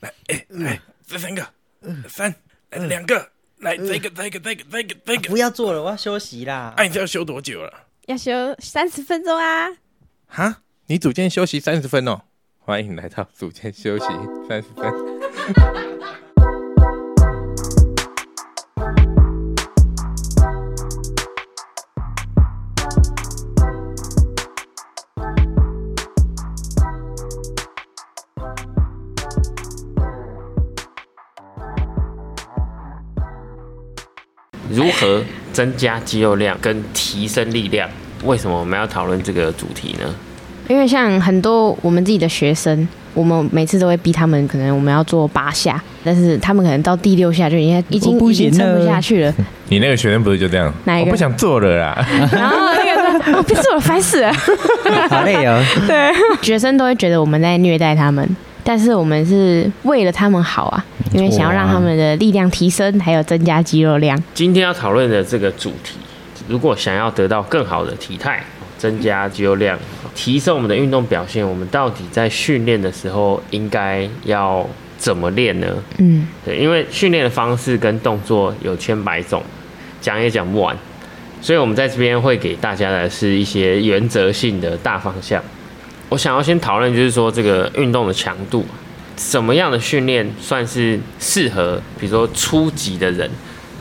来，哎，来，这三个，三，来两个，来这个，这个，这个，这个，这个，不要做了，我要休息啦。哎，你这要休多久了？要休三十分钟啊！哈，你组间休息三十分哦。欢迎来到组间休息三十分。增加肌肉量跟提升力量？为什么我们要讨论这个主题呢？因为像很多我们自己的学生，我们每次都会逼他们，可能我们要做八下，但是他们可能到第六下就已经已经已经撑不下去了。你那个学生不是就这样？哪一个？我不想做了啦。然后那个说：“别做了，烦死了。”好累哦。对，学生都会觉得我们在虐待他们。但是我们是为了他们好啊，因为想要让他们的力量提升，还有增加肌肉量。今天要讨论的这个主题，如果想要得到更好的体态、增加肌肉量、提升我们的运动表现，我们到底在训练的时候应该要怎么练呢？嗯，对，因为训练的方式跟动作有千百种，讲也讲不完，所以我们在这边会给大家的是一些原则性的大方向。我想要先讨论，就是说这个运动的强度，什么样的训练算是适合，比如说初级的人，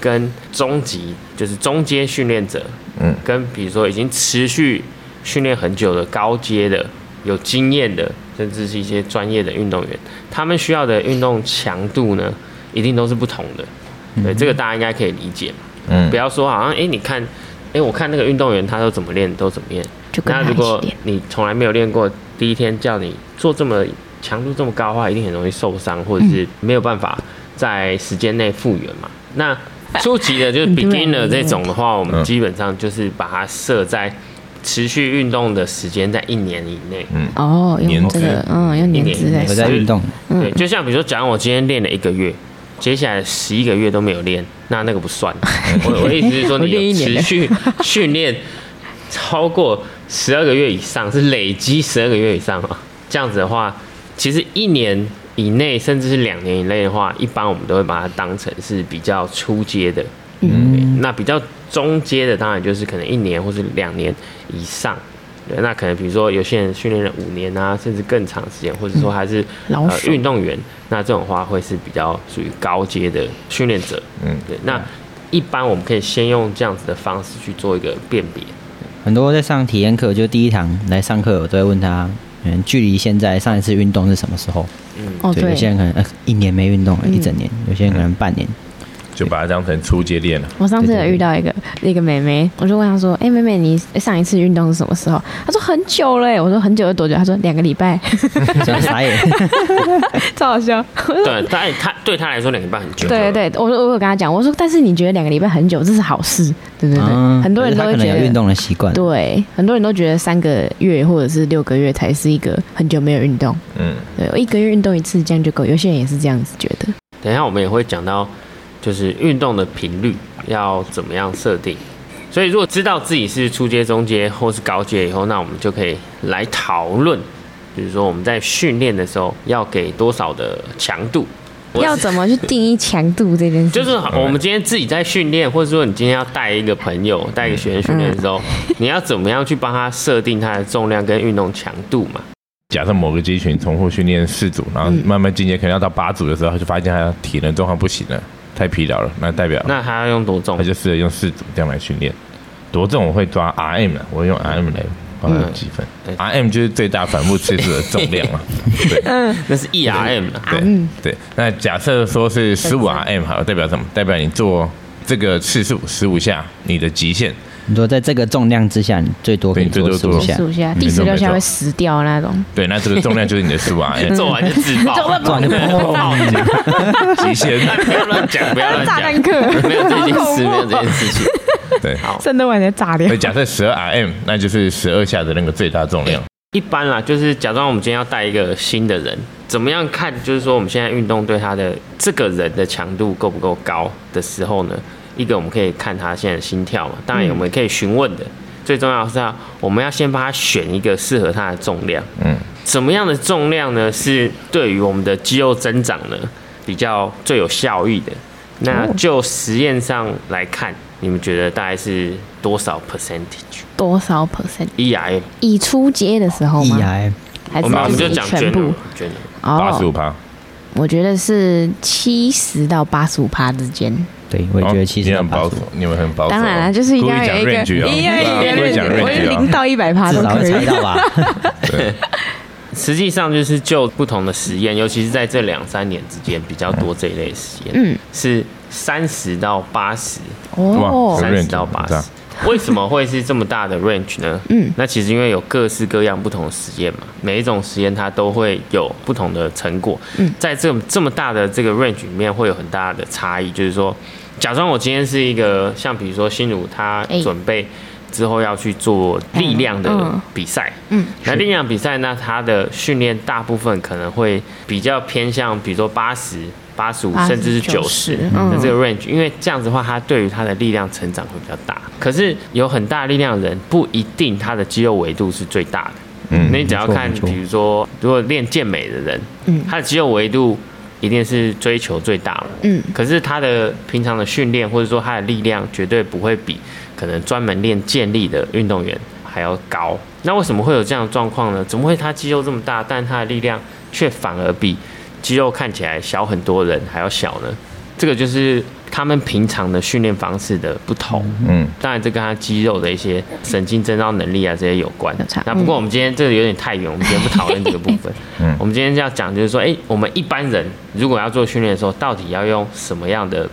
跟中级，就是中阶训练者，嗯，跟比如说已经持续训练很久的高阶的、有经验的，甚至是一些专业的运动员，他们需要的运动强度呢，一定都是不同的。对，这个大家应该可以理解嘛。嗯，不要说好像，哎，你看，哎，我看那个运动员他都怎么练，都怎么练。那如果你从来没有练过，第一天叫你做这么强度这么高的话，一定很容易受伤，或者是没有办法在时间内复原嘛。那初级的就是 beginner 这种的话，我们基本上就是把它设在持续运动的时间在一年以内。嗯，哦，用这个，嗯，用年资在在运动。对，就像比如说，假如我今天练了一个月，接下来十一个月都没有练，那那个不算。我我意思是说，你持续训练超过。十二个月以上是累积十二个月以上啊，这样子的话，其实一年以内甚至是两年以内的话，一般我们都会把它当成是比较初阶的。嗯，那比较中阶的当然就是可能一年或是两年以上。对，那可能比如说有些人训练了五年啊，甚至更长时间，或者说还是呃运动员，那这种话会是比较属于高阶的训练者。嗯，对。那一般我们可以先用这样子的方式去做一个辨别。很多在上体验课，就第一堂来上课，我都会问他，嗯，距离现在上一次运动是什么时候？嗯，对，有些人可能呃一年没运动了，一整年；有些人可能半年。就把它当成初阶练了。我上次有遇到一个一个妹妹，我就问她说：“哎，妹妹，你上一次运动是什么时候？”她说：“很久了。”我说：“很久是多久？”她说：“两个礼拜。”傻眼，超好笑。对，但他对他来说两个礼拜很久。对对对，我说我有跟他讲，我说：“但是你觉得两个礼拜很久，这是好事，对对对。”很多人都会觉得运动的习惯。对，很多人都觉得三个月或者是六个月才是一个很久没有运动。嗯，对，我一个月运动一次这样就够。有些人也是这样子觉得。等一下我们也会讲到。就是运动的频率要怎么样设定？所以如果知道自己是初阶、中阶或是高阶以后，那我们就可以来讨论，比如说我们在训练的时候要给多少的强度，要怎么去定义强度这件事？就是我们今天自己在训练，或者说你今天要带一个朋友、带一个学员训练的时候，你要怎么样去帮他设定他的重量跟运动强度嘛？假设某个肌群重复训练四组，然后慢慢进阶，可能要到八组的时候，他就发现他体能状况不行了。太疲劳了，那代表那还要用多重？他就试着用四组这样来训练。多重我会抓 RM 的，我会用 RM 来帮他积分。RM 就是最大反复次数的重量嘛。对，那是 ERM 对对。那假设说是十五 RM 好，代表什么？代表你做这个次数十五下，你的极限。你说在这个重量之下，你最多可以做十五下，第十六下会死掉那种。对，那这个重量就是你的十五啊，做完就自爆，做完就爆，极限。不要乱讲，不要乱讲，没有这件事，没有这件事情。对，好，真的完全炸掉。假设十二 RM，那就是十二下的那个最大重量。一般啦，就是假装我们今天要带一个新的人，怎么样看？就是说我们现在运动对他的这个人的强度够不够高的时候呢？一个我们可以看他现在的心跳嘛，当然我们可以询问的，最重要是要我们要先帮他选一个适合他的重量。嗯，什么样的重量呢？是对于我们的肌肉增长呢比较最有效益的？那就实验上来看，你们觉得大概是多少 percentage？多少 percent E I 以初阶的时候吗？还是我们就讲全部？八十五趴。我觉得是七十到八十五趴之间。对，我也觉得七十很保守，你们很保守。当然了，就是一定要有一个，一定要有一个，我零到一百趴都可以。猜到吧？对。实际上就是就不同的实验，尤其是在这两三年之间比较多这一类实验，嗯，是三十到八十。哦，三十到八十，为什么会是这么大的 range 呢？嗯，那其实因为有各式各样不同的实验嘛，每一种实验它都会有不同的成果，嗯，在这这么大的这个 range 里面会有很大的差异，就是说，假装我今天是一个像比如说心如他准备。之后要去做力量的比赛，嗯，那力量比赛呢，它的训练大部分可能会比较偏向，比如说八十八十五，甚至是九十的这个 range，因为这样子的话，它对于他的力量成长会比较大。可是有很大力量的人，不一定他的肌肉维度是最大的。嗯，那你只要看，比如说，如果练健美的人，嗯，他的肌肉维度一定是追求最大的。嗯，可是他的平常的训练或者说他的力量绝对不会比。可能专门练健力的运动员还要高，那为什么会有这样的状况呢？怎么会他肌肉这么大，但他的力量却反而比肌肉看起来小很多人还要小呢？这个就是他们平常的训练方式的不同。嗯，当然这跟他肌肉的一些神经增造能力啊这些有关。那不过我们今天这个有点太远，我们今天不讨论这个部分。嗯，我们今天要讲就是说，哎，我们一般人如果要做训练的时候，到底要用什么样的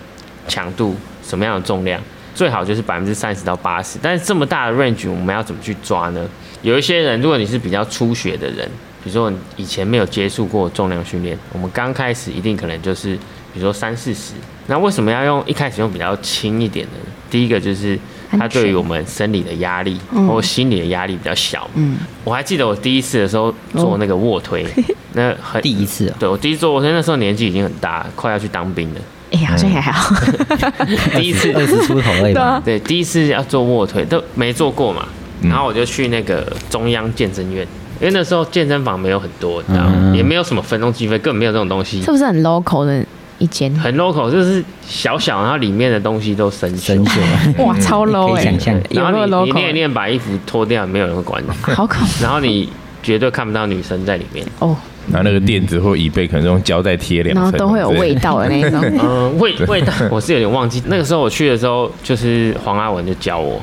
强度、什么样的重量？最好就是百分之三十到八十，但是这么大的 range 我们要怎么去抓呢？有一些人，如果你是比较初学的人，比如说你以前没有接触过重量训练，我们刚开始一定可能就是，比如说三四十。那为什么要用一开始用比较轻一点的？第一个就是它对于我们生理的压力或心理的压力比较小。嗯，我还记得我第一次的时候做那个卧推，那很 第一次，对我第一次做卧推，那时候年纪已经很大，快要去当兵了。哎，好像还好。第一次二十出头而已。对，第一次要做卧推都没做过嘛，然后我就去那个中央健身院，因为那时候健身房没有很多，你知道吗？也没有什么分钟计费，根本没有这种东西。是不是很 local 的一间？很 local，就是小小，然后里面的东西都生生锈。哇，超 low 哎！然后你你练一练，把衣服脱掉，没有人会管你。好可然后你绝对看不到女生在里面。哦。拿那个垫子或椅背，可能用胶带贴两层，然后都会有味道的那种。嗯，味味道 我是有点忘记。那个时候我去的时候，就是黄阿文就教我，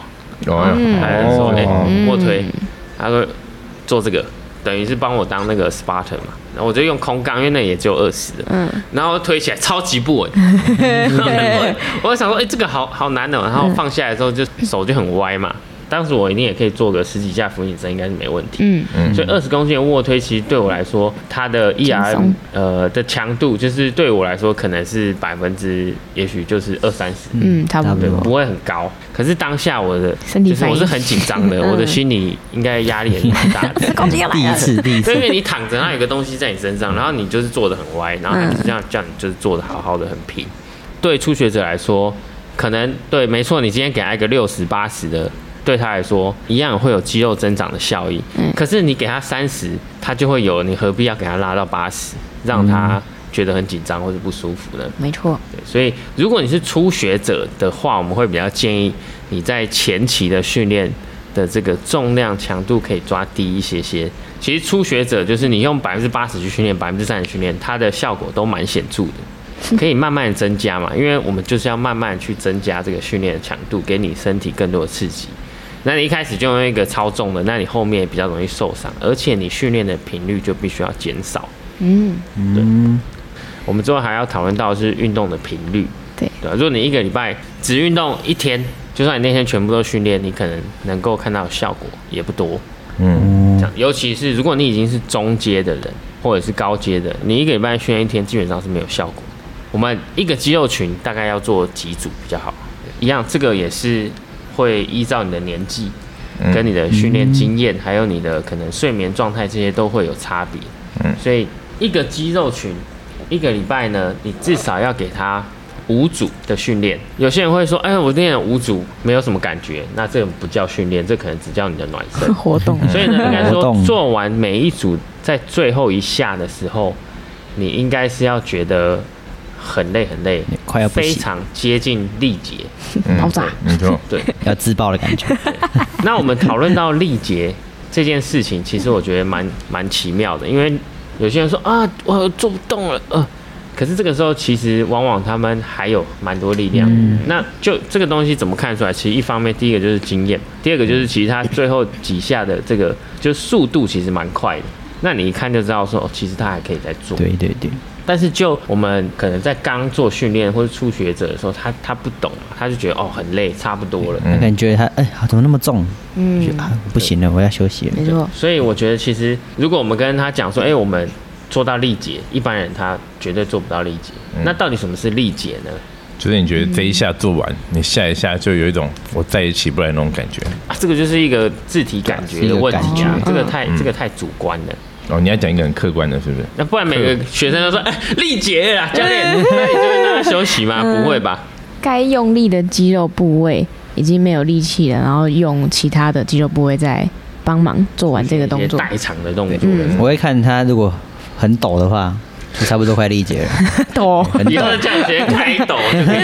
还是说哎卧推，他说做这个，等于是帮我当那个 Spartan 嘛。然后我就用空杠，因为那也只有二十的，嗯，然后推起来超级不稳。我就想说，哎，这个好好难哦。然后放下来之后，就手就很歪嘛。当时我一定也可以做个十几下俯卧撑，应该是没问题。嗯嗯，所以二十公斤的卧推，其实对我来说，它的 E R 呃的强度，就是对我来说可能是百分之，也许就是二三十。嗯，差不多，不会很高。可是当下我的身体，我是很紧张的，我的心理应该压力也蛮大的。公斤要来第一次，第一次，因为你躺着，那有个东西在你身上，然后你就是坐的很歪，然后这样叫你就是坐的好好的很平。对初学者来说，可能对，没错，你今天给他一个六十八十的。对他来说，一样会有肌肉增长的效益。嗯，可是你给他三十，他就会有，你何必要给他拉到八十，让他觉得很紧张或者不舒服呢？没错。对，所以如果你是初学者的话，我们会比较建议你在前期的训练的这个重量强度可以抓低一些些。其实初学者就是你用百分之八十去训练，百分之三十训练，它的效果都蛮显著的，可以慢慢增加嘛。因为我们就是要慢慢去增加这个训练的强度，给你身体更多的刺激。那你一开始就用一个超重的，那你后面比较容易受伤，而且你训练的频率就必须要减少。嗯，对。我们之后还要讨论到是运动的频率。对对，如果你一个礼拜只运动一天，就算你那天全部都训练，你可能能够看到效果也不多。嗯，这样，尤其是如果你已经是中阶的人或者是高阶的，你一个礼拜训练一天基本上是没有效果。我们一个肌肉群大概要做几组比较好？一样，这个也是。会依照你的年纪、跟你的训练经验，还有你的可能睡眠状态这些都会有差别。嗯，所以一个肌肉群一个礼拜呢，你至少要给他五组的训练。有些人会说，哎，我练五组没有什么感觉，那这不叫训练，这可能只叫你的暖身 活动。所以呢，应该说做完每一组，在最后一下的时候，你应该是要觉得很累很累，快要非常接近力竭，爆炸，没错，对，要自爆的感觉。那我们讨论到力竭这件事情，其实我觉得蛮蛮奇妙的，因为有些人说啊，我做不动了，呃。可是这个时候，其实往往他们还有蛮多力量。那就这个东西怎么看出来？其实一方面，第一个就是经验，第二个就是其实他最后几下的这个就速度其实蛮快的。那你一看就知道说，其实他还可以再做。对对对。但是就我们可能在刚做训练或者初学者的时候，他他不懂，他就觉得哦很累，差不多了。他感觉他哎，怎么那么重？嗯，不行了，我要休息了。没错。所以我觉得其实如果我们跟他讲说，哎，我们。做到力竭，一般人他绝对做不到力竭。那到底什么是力竭呢？就是你觉得这一下做完，你下一下就有一种我再也起不来那种感觉。啊，这个就是一个自体感觉的问题啊，这个太这个太主观了。哦，你要讲一个很客观的，是不是？那不然每个学生都说，哎，力竭啊，教练，那你就会让他休息吗？不会吧？该用力的肌肉部位已经没有力气了，然后用其他的肌肉部位再帮忙做完这个动作，代偿的动作。我会看他如果。很抖的话，就差不多快力竭了。抖，以后这样直接开陡就可以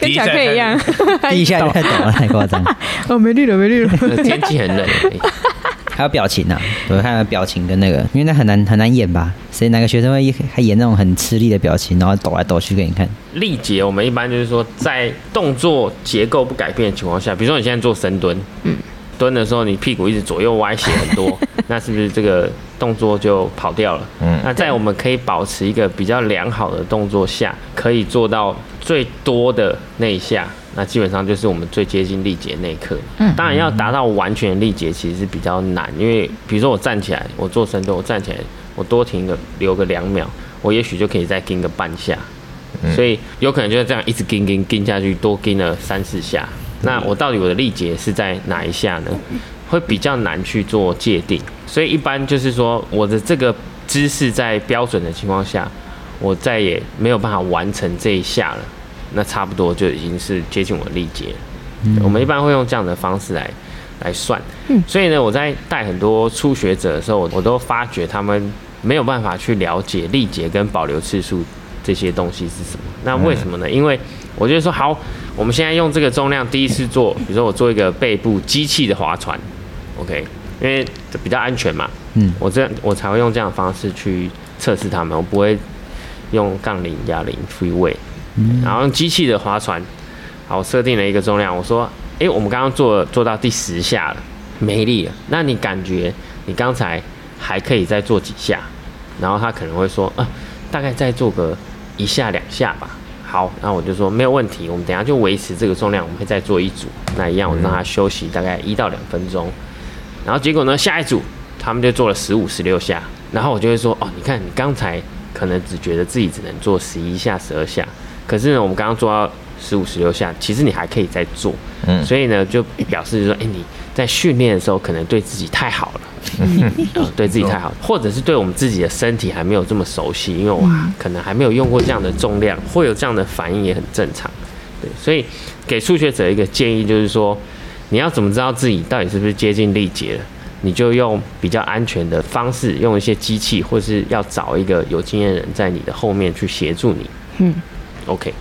跟巧克力一样。第一下就太抖了，太夸张。哦，没力了，没力了。天气很冷。还有表情呢，我看表情跟那个，因为那很难很难演吧？所以哪个学生会还演那种很吃力的表情，然后抖来抖去给你看？力竭，我们一般就是说，在动作结构不改变的情况下，比如说你现在做深蹲，嗯。蹲的时候，你屁股一直左右歪斜很多，那是不是这个动作就跑掉了？嗯，那在我们可以保持一个比较良好的动作下，可以做到最多的那一下，那基本上就是我们最接近力竭那一刻。嗯，当然要达到完全力竭其实是比较难，因为比如说我站起来，我做深蹲，我站起来，我多停个留个两秒，我也许就可以再跟个半下，所以有可能就是这样一直跟跟跟下去，多跟了三四下。那我到底我的力竭是在哪一下呢？会比较难去做界定，所以一般就是说我的这个姿势在标准的情况下，我再也没有办法完成这一下了，那差不多就已经是接近我的力竭。嗯我们一般会用这样的方式来来算。嗯所以呢，我在带很多初学者的时候，我都发觉他们没有办法去了解力竭跟保留次数这些东西是什么。那为什么呢？因为我觉得说好。我们现在用这个重量第一次做，比如说我做一个背部机器的划船，OK，因为比较安全嘛，嗯，我这样我才会用这样的方式去测试他们，我不会用杠铃、哑铃、free weight，然后用机器的划船，好，设定了一个重量，我说，哎，我们刚刚做做到第十下了，没力了，那你感觉你刚才还可以再做几下？然后他可能会说，啊，大概再做个一下两下吧。好，那我就说没有问题，我们等下就维持这个重量，我们会再做一组。那一样，我让他休息大概一到两分钟。然后结果呢，下一组他们就做了十五、十六下。然后我就会说，哦，你看你刚才可能只觉得自己只能做十一下、十二下，可是呢，我们刚刚做到十五、十六下，其实你还可以再做。嗯，所以呢，就表示说，哎，你在训练的时候可能对自己太好了。对自己太好，或者是对我们自己的身体还没有这么熟悉，因为我可能还没有用过这样的重量，会有这样的反应也很正常。对，所以给初学者一个建议就是说，你要怎么知道自己到底是不是接近力竭了？你就用比较安全的方式，用一些机器，或是要找一个有经验人在你的后面去协助你。嗯，OK。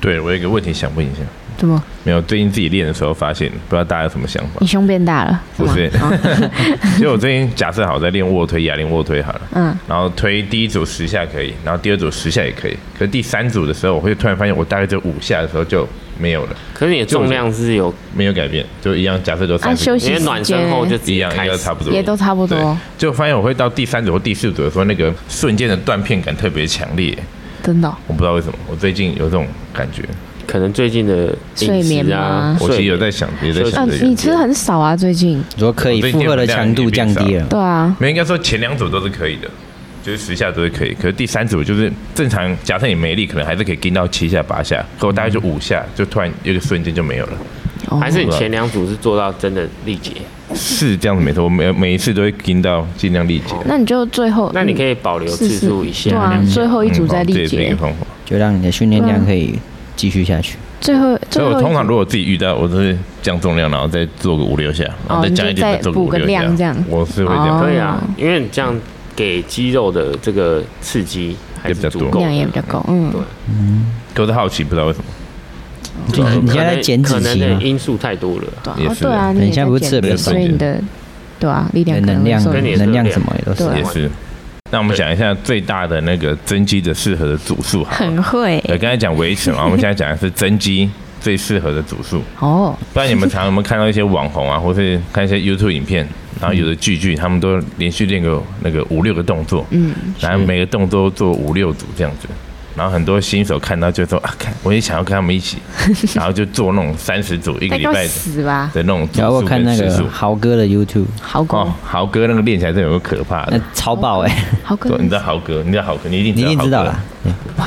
对我有一个问题想问一下。怎么没有？最近自己练的时候发现，不知道大家有什么想法？你胸变大了？不是，其实我最近假设好在练卧推、哑铃卧推好了，嗯，然后推第一组十下可以，然后第二组十下也可以，可是第三组的时候，我会突然发现我大概就五下的时候就没有了。可是你的重量是有没有改变？就一样，假设都三休息暖身后就一样，应该差不多，也都差不多。就发现我会到第三组或第四组的时候，那个瞬间的断片感特别强烈。真的？我不知道为什么，我最近有这种感觉。可能最近的睡眠啊，我其实有在想，也在想。你吃很少啊，最近。说可以负荷的强度降低了。对啊。没应该说前两组都是可以的，就是十下都是可以。可是第三组就是正常，假设你没力，可能还是可以跟到七下八下，可我大概就五下，就突然一个瞬间就没有了。还是你前两组是做到真的力竭？是这样子没错，我每每一次都会跟到尽量力竭。那你就最后，那你可以保留次数一下，对啊，最后一组再力竭。就让你的训练量可以继续下去。最后，所以我通常如果自己遇到，我都是降重量，然后再做个五六下，然后再加一点，再做补个量这样。我是会这样，对啊，因为你这样给肌肉的这个刺激还是足够，量也比较够。嗯，对，嗯，都是好奇，不知道为什么。你现在减脂期的因素太多了，也是。对啊，你现在不是吃的比较所以你的对啊，力量、能量、能量什么也都是。也是。那我们讲一下最大的那个增肌的适合的组数，很会。对，刚才讲维持嘛，我们现在讲的是增肌最适合的组数。哦。不然你们常有没有看到一些网红啊，或是看一些 YouTube 影片，然后有的剧剧他们都连续练个那个五六个动作，嗯，然后每个动作做五六组这样子。然后很多新手看到就说啊，看我也想要跟他们一起，然后就做那种三十组一个礼拜的那种。然后我看那个豪哥的 YouTube，豪哥，豪哥那个练起来真有个可怕的，超爆哎！豪哥，你知道豪哥？你知道豪哥？你一定你一定知道了。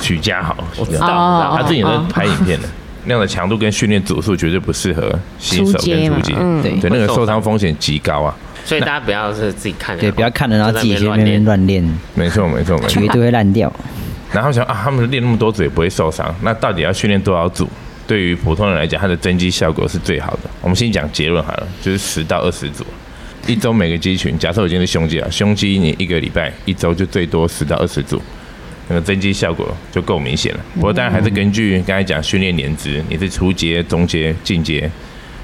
许家豪，我知道，他自己在拍影片的，那样的强度跟训练组数绝对不适合新手跟初级，对对，那个受伤风险极高啊。所以大家不要是自己看，对，不要看了然后自己去那边乱练，没错没错没错，绝对会烂掉。然后想啊，他们练那么多组也不会受伤，那到底要训练多少组？对于普通人来讲，它的增肌效果是最好的。我们先讲结论好了，就是十到二十组，一周每个肌群。假设我今天是胸肌啊，胸肌你一个礼拜一周就最多十到二十组，那个增肌效果就够明显了。不过当然还是根据刚才讲训练年资，你是初阶、中阶、进阶，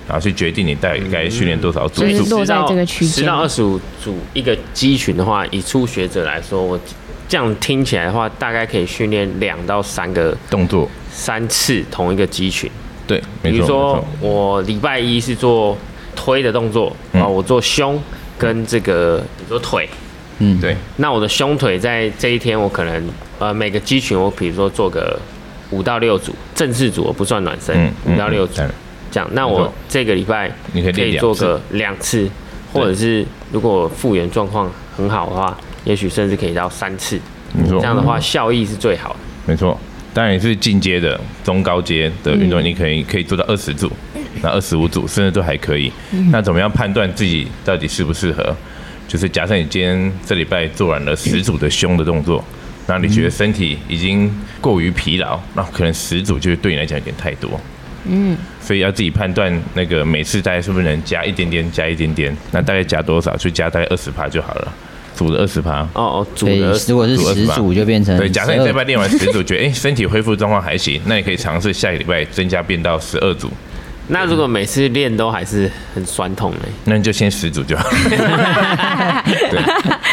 然后去决定你大概训练多少组。落在这个区间，十到二十五组一个肌群的话，以初学者来说，我。这样听起来的话，大概可以训练两到三个动作，三次同一个肌群。对，比如说我礼拜一是做推的动作啊，我做胸跟这个比如说腿，嗯，对。那我的胸腿在这一天，我可能呃每个肌群我比如说做个五到六组，正式组我不算暖身，五到六组这样。那我这个礼拜你可以做个两次，或者是如果复原状况很好的话。也许甚至可以到三次，没错这样的话效益是最好的。没错，当然也是进阶的中高阶的运动，你可以可以做到二十组，那二十五组甚至都还可以。那怎么样判断自己到底适不适合？就是假设你今天这礼拜做完了十组的胸的动作，那你觉得身体已经过于疲劳，那可能十组就对你来讲有点太多。嗯，所以要自己判断那个每次大概是不是能加一点点，加一点点，那大概加多少就加大概二十趴就好了。组的二十趴哦哦，组的如果是十组就变成对。假设你这礼拜练完十组，觉得哎身体恢复状况还行，那你可以尝试下个礼拜增加变到十二组。那如果每次练都还是很酸痛呢，那你就先十组就好。对，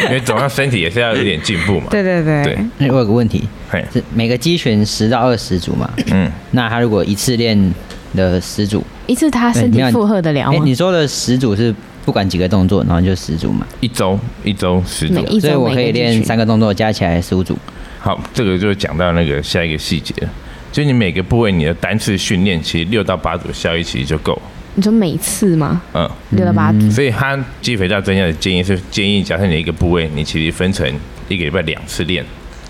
因为总要身体也是要有点进步嘛。对对对。对，那我有个问题，是每个肌群十到二十组嘛？嗯。那他如果一次练的十组，一次他身体负荷得了吗？你说的十组是？不管几个动作，然后就十组嘛。一周一周十组，所以我可以练三个动作，加起来十五组。好，这个就讲到那个下一个细节了。就你每个部位你的单次训练，其实六到八组效益其实就够。你说每次吗？嗯，六到八组。所以他肌肥大增加的建议是建议，假设你一个部位，你其实分成一个礼拜两次练。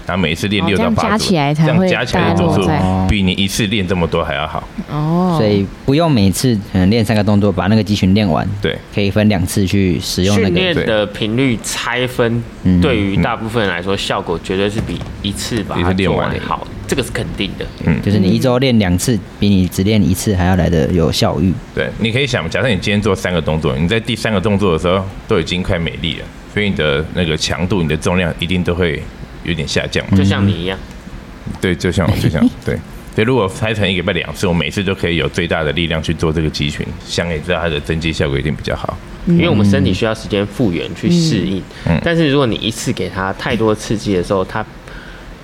然后每一次练六到八组，加起来才会加起来的组数比你一次练这么多还要好。哦，所以不用每次可能练三个动作把那个肌群练完。对，可以分两次去使用那个。训练的频率拆分，对于大部分人来说，效果绝对是比一次把它练完好。这个是肯定的。嗯，就是你一周练两次，比你只练一次还要来的有效率。对，你可以想，假设你今天做三个动作，你在第三个动作的时候都已经快美丽了，所以你的那个强度、你的重量一定都会。有点下降，就像你一样。对，就像就像对 所以，如果拆成一个拜两次，我每次都可以有最大的力量去做这个肌群，想也知道它的增肌效果一定比较好。因为我们身体需要时间复原去适应，但是如果你一次给它太多刺激的时候，它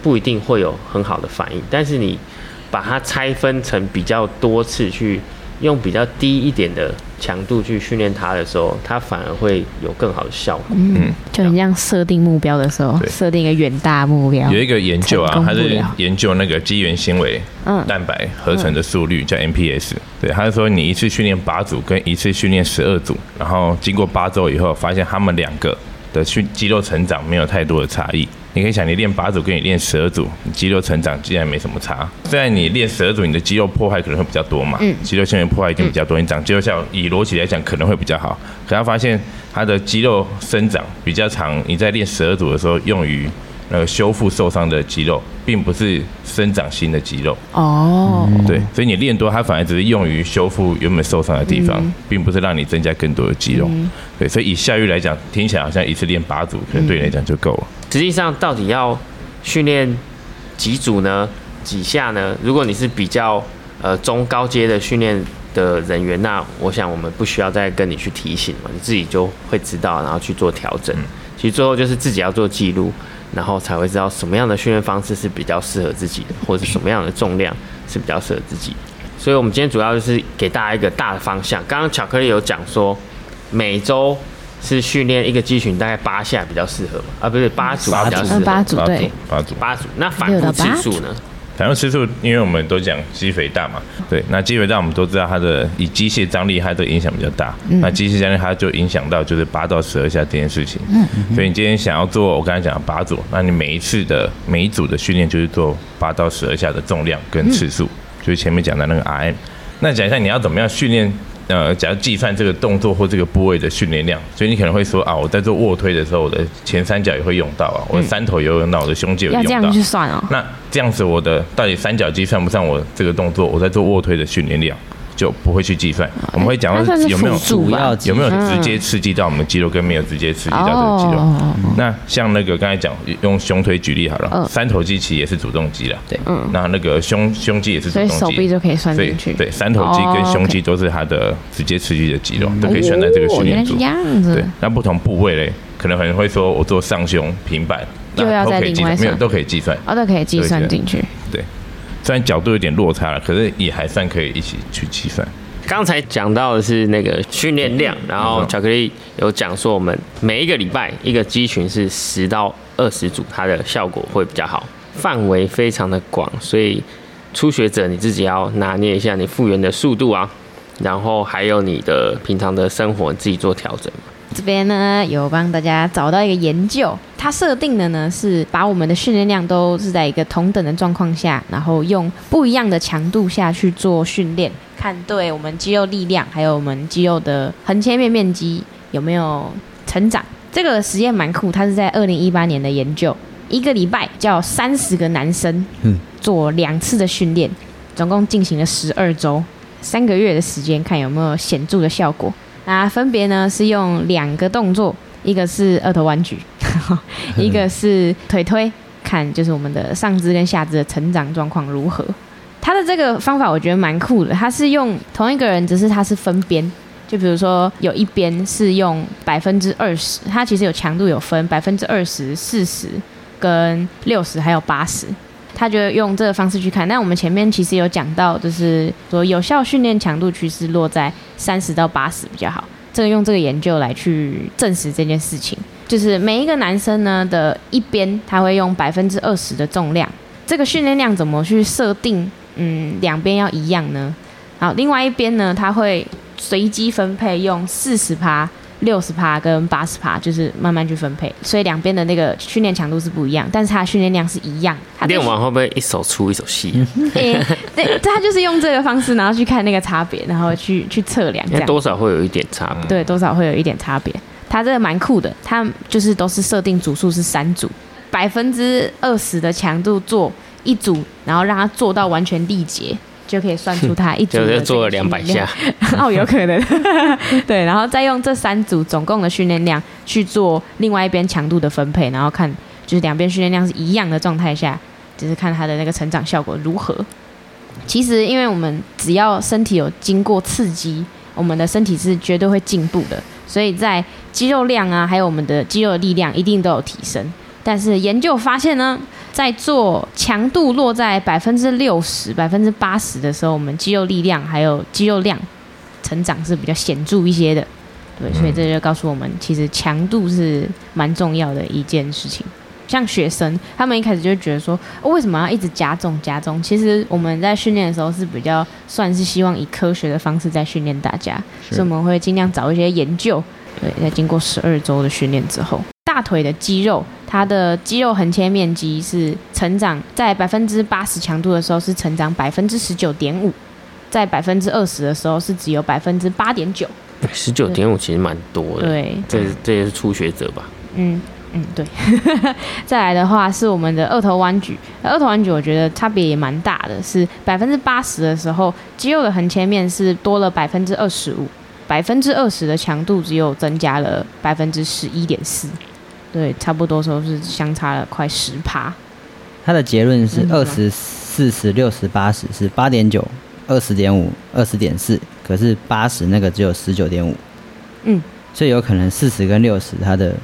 不一定会有很好的反应。但是你把它拆分成比较多次去。用比较低一点的强度去训练它的时候，它反而会有更好的效果。嗯，就很像设定目标的时候，设定一个远大目标。有一个研究啊，它是研究那个肌原纤维蛋白合成的速率，叫 MPS。对，他是说你一次训练八组跟一次训练十二组，然后经过八周以后，发现他们两个的训肌肉成长没有太多的差异。你可以想，你练八组跟你练十二组，你肌肉成长竟然没什么差。虽然你练十二组，你的肌肉破坏可能会比较多嘛，肌肉纤维破坏一定比较多，你长肌肉效以逻辑来讲可能会比较好。可他发现他的肌肉生长比较长，你在练十二组的时候用于那个修复受伤的肌肉，并不是生长新的肌肉。哦，对，所以你练多，它反而只是用于修复原本受伤的地方，并不是让你增加更多的肌肉。对，所以以下域来讲，听起来好像一次练八组，可能对你来讲就够了。实际上，到底要训练几组呢？几下呢？如果你是比较呃中高阶的训练的人员，那我想我们不需要再跟你去提醒嘛，你自己就会知道，然后去做调整。其实最后就是自己要做记录，然后才会知道什么样的训练方式是比较适合自己的，或者什么样的重量是比较适合自己。所以，我们今天主要就是给大家一个大的方向。刚刚巧克力有讲说，每周是训练一个肌群大概八下比较适合嘛？啊，不是八组比较适合，八组对，八组八组。那反复次数呢？反复次数，因为我们都讲肌肥大嘛，对，那肌肥大我们都知道它的以机械张力，它的影响比较大。那机械张力它就影响到就是八到十二下这件事情。嗯，所以你今天想要做我刚才讲的八组，那你每一次的每一组的训练就是做八到十二下的重量跟次数，就是前面讲的那个 RM。那讲一下你要怎么样训练？呃，假如计算这个动作或这个部位的训练量，所以你可能会说啊，我在做卧推的时候，我的前三角也会用到啊，我的三头也有用到，我的胸肌有用到。要这样去算哦。那这样子，我的到底三角肌算不算我这个动作？我在做卧推的训练量？就不会去计算，我们会讲到有没有主要有没有直接刺激到我们肌肉，跟没有直接刺激到这个肌肉。那像那个刚才讲用胸推举例好了，三头肌其实也是主动肌了。对，那那个胸胸肌也是主动肌，手臂就可以算进去。对，三头肌跟胸肌都是它的直接刺激的肌肉，都可以算在这个训练组。对，那不同部位嘞，可能可能会说我做上胸平板，那都可以计算没有都可以计算，哦，都可以计算进去。对。虽然角度有点落差了，可是也还算可以一起去计算。刚才讲到的是那个训练量，然后巧克力有讲说，我们每一个礼拜一个肌群是十到二十组，它的效果会比较好，范围非常的广，所以初学者你自己要拿捏一下你复原的速度啊，然后还有你的平常的生活自己做调整。这边呢有帮大家找到一个研究，它设定的呢是把我们的训练量都是在一个同等的状况下，然后用不一样的强度下去做训练，看对我们肌肉力量还有我们肌肉的横切面面积有没有成长。这个实验蛮酷，它是在二零一八年的研究，一个礼拜叫三十个男生做两次的训练，总共进行了十二周，三个月的时间，看有没有显著的效果。那分别呢是用两个动作，一个是二头弯举，一个是腿推，看就是我们的上肢跟下肢的成长状况如何。他的这个方法我觉得蛮酷的，他是用同一个人，只是他是分边，就比如说有一边是用百分之二十，它其实有强度有分百分之二十四十跟六十还有八十。他就用这个方式去看，那我们前面其实有讲到，就是说有效训练强度趋势落在三十到八十比较好。这个用这个研究来去证实这件事情，就是每一个男生呢的一边他会用百分之二十的重量，这个训练量怎么去设定？嗯，两边要一样呢？好，另外一边呢，他会随机分配用四十趴。六十趴跟八十趴，就是慢慢去分配，所以两边的那个训练强度是不一样，但是它训练量是一样。练完会不会一手粗一手细？对，他就是用这个方式，然后去看那个差别，然后去去测量，这样多少会有一点差别。对，多少会有一点差别。它这个蛮酷的，它就是都是设定组数是三组，百分之二十的强度做一组，然后让它做到完全力竭。就可以算出他一组的做了两百下，哦，有可能，对，然后再用这三组总共的训练量去做另外一边强度的分配，然后看就是两边训练量是一样的状态下，就是看他的那个成长效果如何。其实，因为我们只要身体有经过刺激，我们的身体是绝对会进步的，所以在肌肉量啊，还有我们的肌肉力量一定都有提升。但是研究发现呢。在做强度落在百分之六十、百分之八十的时候，我们肌肉力量还有肌肉量成长是比较显著一些的。对，所以这就告诉我们，其实强度是蛮重要的一件事情。像学生，他们一开始就觉得说，为什么要一直加重加重？其实我们在训练的时候是比较算是希望以科学的方式在训练大家，所以我们会尽量找一些研究。对，在经过十二周的训练之后，大腿的肌肉。它的肌肉横切面积是成长在百分之八十强度的时候是成长百分之十九点五，在百分之二十的时候是只有百分之八点九。十九点五其实蛮多的。对，这这也是初学者吧？嗯，嗯，对。再来的话是我们的二头弯举，二头弯举我觉得差别也蛮大的，是百分之八十的时候，肌肉的横切面是多了百分之二十五，百分之二十的强度只有增加了百分之十一点四，对，差不多说是相差了快十趴。他的结论是二十四十六十八十是八点九，二十点五，二十点四，可是八十那个只有十九点五，嗯，所以有可能四十跟六十它的。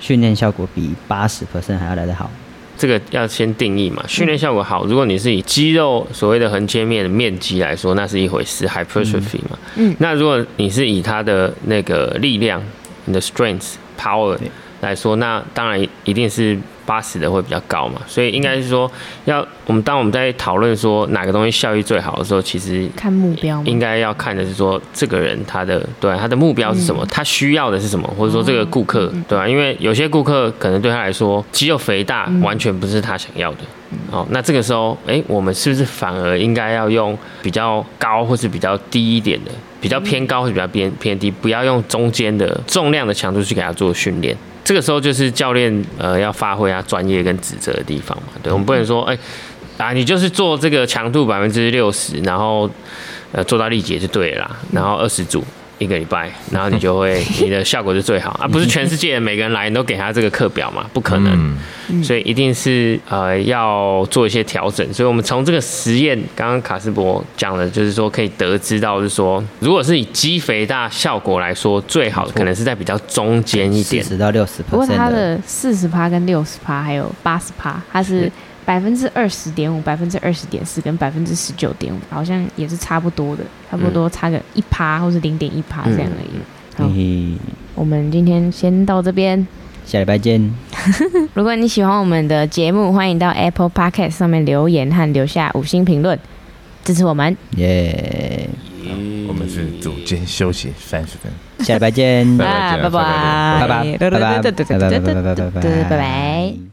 训练效果比八十 percent 还要来得好，这个要先定义嘛。训练效果好，如果你是以肌肉所谓的横切面的面积来说，那是一回事，hypertrophy 嘛。嗯。那如果你是以它的那个力量，你的 strength power 来说，那当然一定是。八十的会比较高嘛，所以应该是说，要我们当我们在讨论说哪个东西效益最好的时候，其实看目标，应该要看的是说这个人他的对他的目标是什么，他需要的是什么，或者说这个顾客对吧？因为有些顾客可能对他来说肌肉肥大完全不是他想要的，哦，那这个时候哎，我们是不是反而应该要用比较高或是比较低一点的，比较偏高或者比较偏偏低，不要用中间的重量的强度去给他做训练。这个时候就是教练呃要发挥他专业跟职责的地方嘛，对我们不能说哎啊你就是做这个强度百分之六十，然后呃做到力竭就对了，然后二十组。一个礼拜，然后你就会 你的效果是最好，啊不是全世界每个人来你都给他这个课表嘛？不可能，所以一定是呃要做一些调整。所以我们从这个实验，刚刚卡斯伯讲的，就是说可以得知到，是说如果是以肌肥大效果来说，最好可能是在比较中间一点，四十到六十。不过它的四十趴跟六十趴还有八十趴，它是。百分之二十点五，百分之二十点四，跟百分之十九点五，好像也是差不多的，差不多差个一趴或是零点一趴这样而已。好，我们今天先到这边，下礼拜见。如果你喜欢我们的节目，欢迎到 Apple Podcast 上面留言和留下五星评论，支持我们。耶！我们是组间休息三十分，下礼拜见。拜拜。拜拜。拜拜。拜拜。拜拜。拜拜。拜拜。拜拜。